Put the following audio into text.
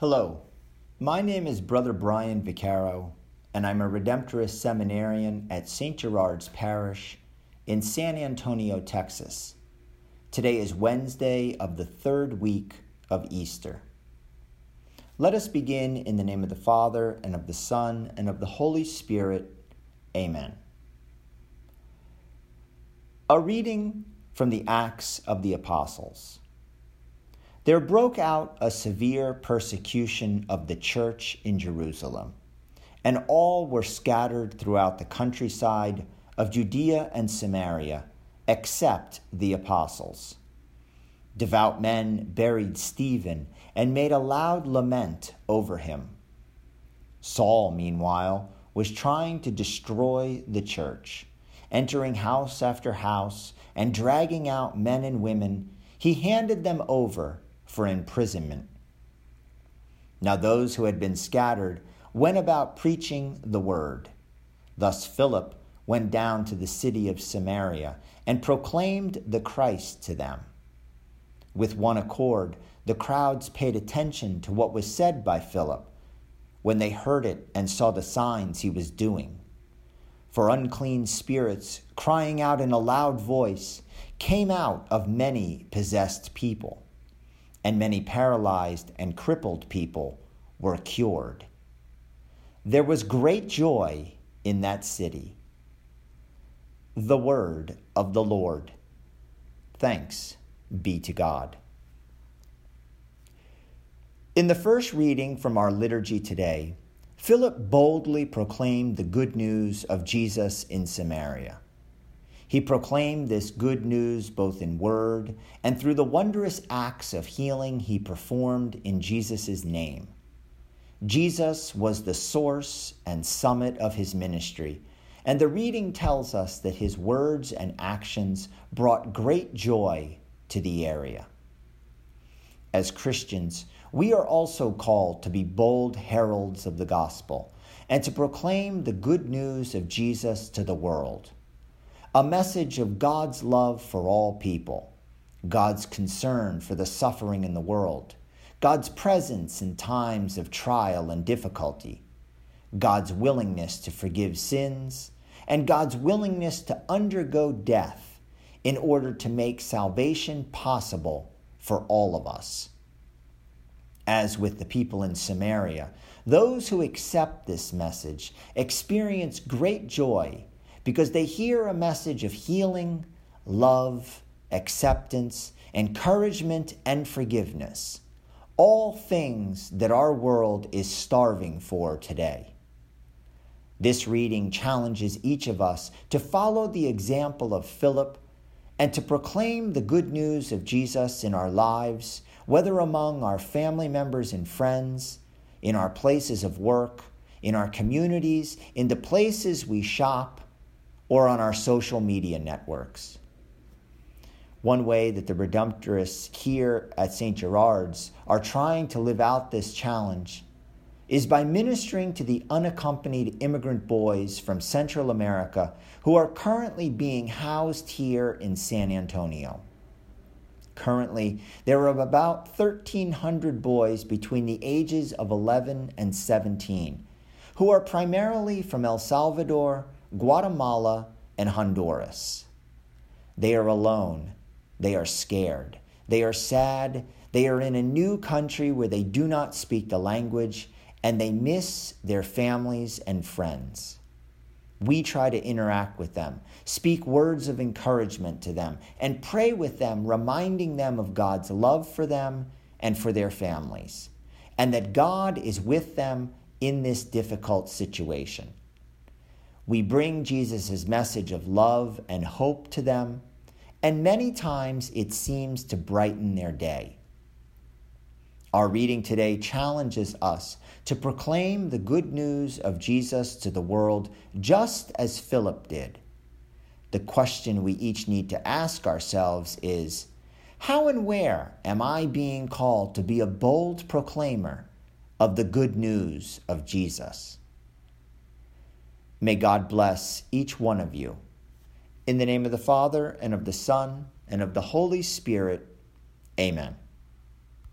Hello, my name is Brother Brian Vicaro, and I'm a Redemptorist seminarian at St. Gerard's Parish in San Antonio, Texas. Today is Wednesday of the third week of Easter. Let us begin in the name of the Father, and of the Son, and of the Holy Spirit. Amen. A reading from the Acts of the Apostles. There broke out a severe persecution of the church in Jerusalem, and all were scattered throughout the countryside of Judea and Samaria, except the apostles. Devout men buried Stephen and made a loud lament over him. Saul, meanwhile, was trying to destroy the church, entering house after house and dragging out men and women. He handed them over for imprisonment. Now, those who had been scattered went about preaching the word. Thus, Philip went down to the city of Samaria and proclaimed the Christ to them. With one accord, the crowds paid attention to what was said by Philip when they heard it and saw the signs he was doing. For unclean spirits, crying out in a loud voice, came out of many possessed people and many paralyzed and crippled people were cured. There was great joy in that city. The word of the Lord. Thanks be to God. In the first reading from our liturgy today, Philip boldly proclaimed the good news of Jesus in Samaria. He proclaimed this good news both in word and through the wondrous acts of healing he performed in Jesus' name. Jesus was the source and summit of his ministry, and the reading tells us that his words and actions brought great joy to the area. As Christians, we are also called to be bold heralds of the gospel and to proclaim the good news of Jesus to the world a message of God's love for all people, God's concern for the suffering in the world, God's presence in times of trial and difficulty, God's willingness to forgive sins, and God's willingness to undergo death in order to make salvation possible for all of us. As with the people in Samaria, those who accept this message experience great joy because they hear a message of healing, love, acceptance, encouragement, and forgiveness. All things that our world is starving for today. This reading challenges each of us to follow the example of Philip and to proclaim the good news of Jesus in our lives, whether among our family members and friends, in our places of work, in our communities, in the places we shop, or on our social media networks. One way that the Redemptorists here at St. Gerard's are trying to live out this challenge is by ministering to the unaccompanied immigrant boys from Central America who are currently being housed here in San Antonio. Currently, there are about 1,300 boys between the ages of 11 and 17 who are primarily from El Salvador, Guatemala, and Honduras. They are alone. They are scared. They are sad. They are in a new country where they do not speak the language and they miss their families and friends. We try to interact with them, speak words of encouragement to them, and pray with them, reminding them of God's love for them and for their families, and that God is with them in this difficult situation. We bring Jesus' message of love and hope to them, and many times it seems to brighten their day. Our reading today challenges us to proclaim the good news of Jesus to the world just as Philip did. The question we each need to ask ourselves is How and where am I being called to be a bold proclaimer of the good news of Jesus? May God bless each one of you. In the name of the Father, and of the Son, and of the Holy Spirit, amen.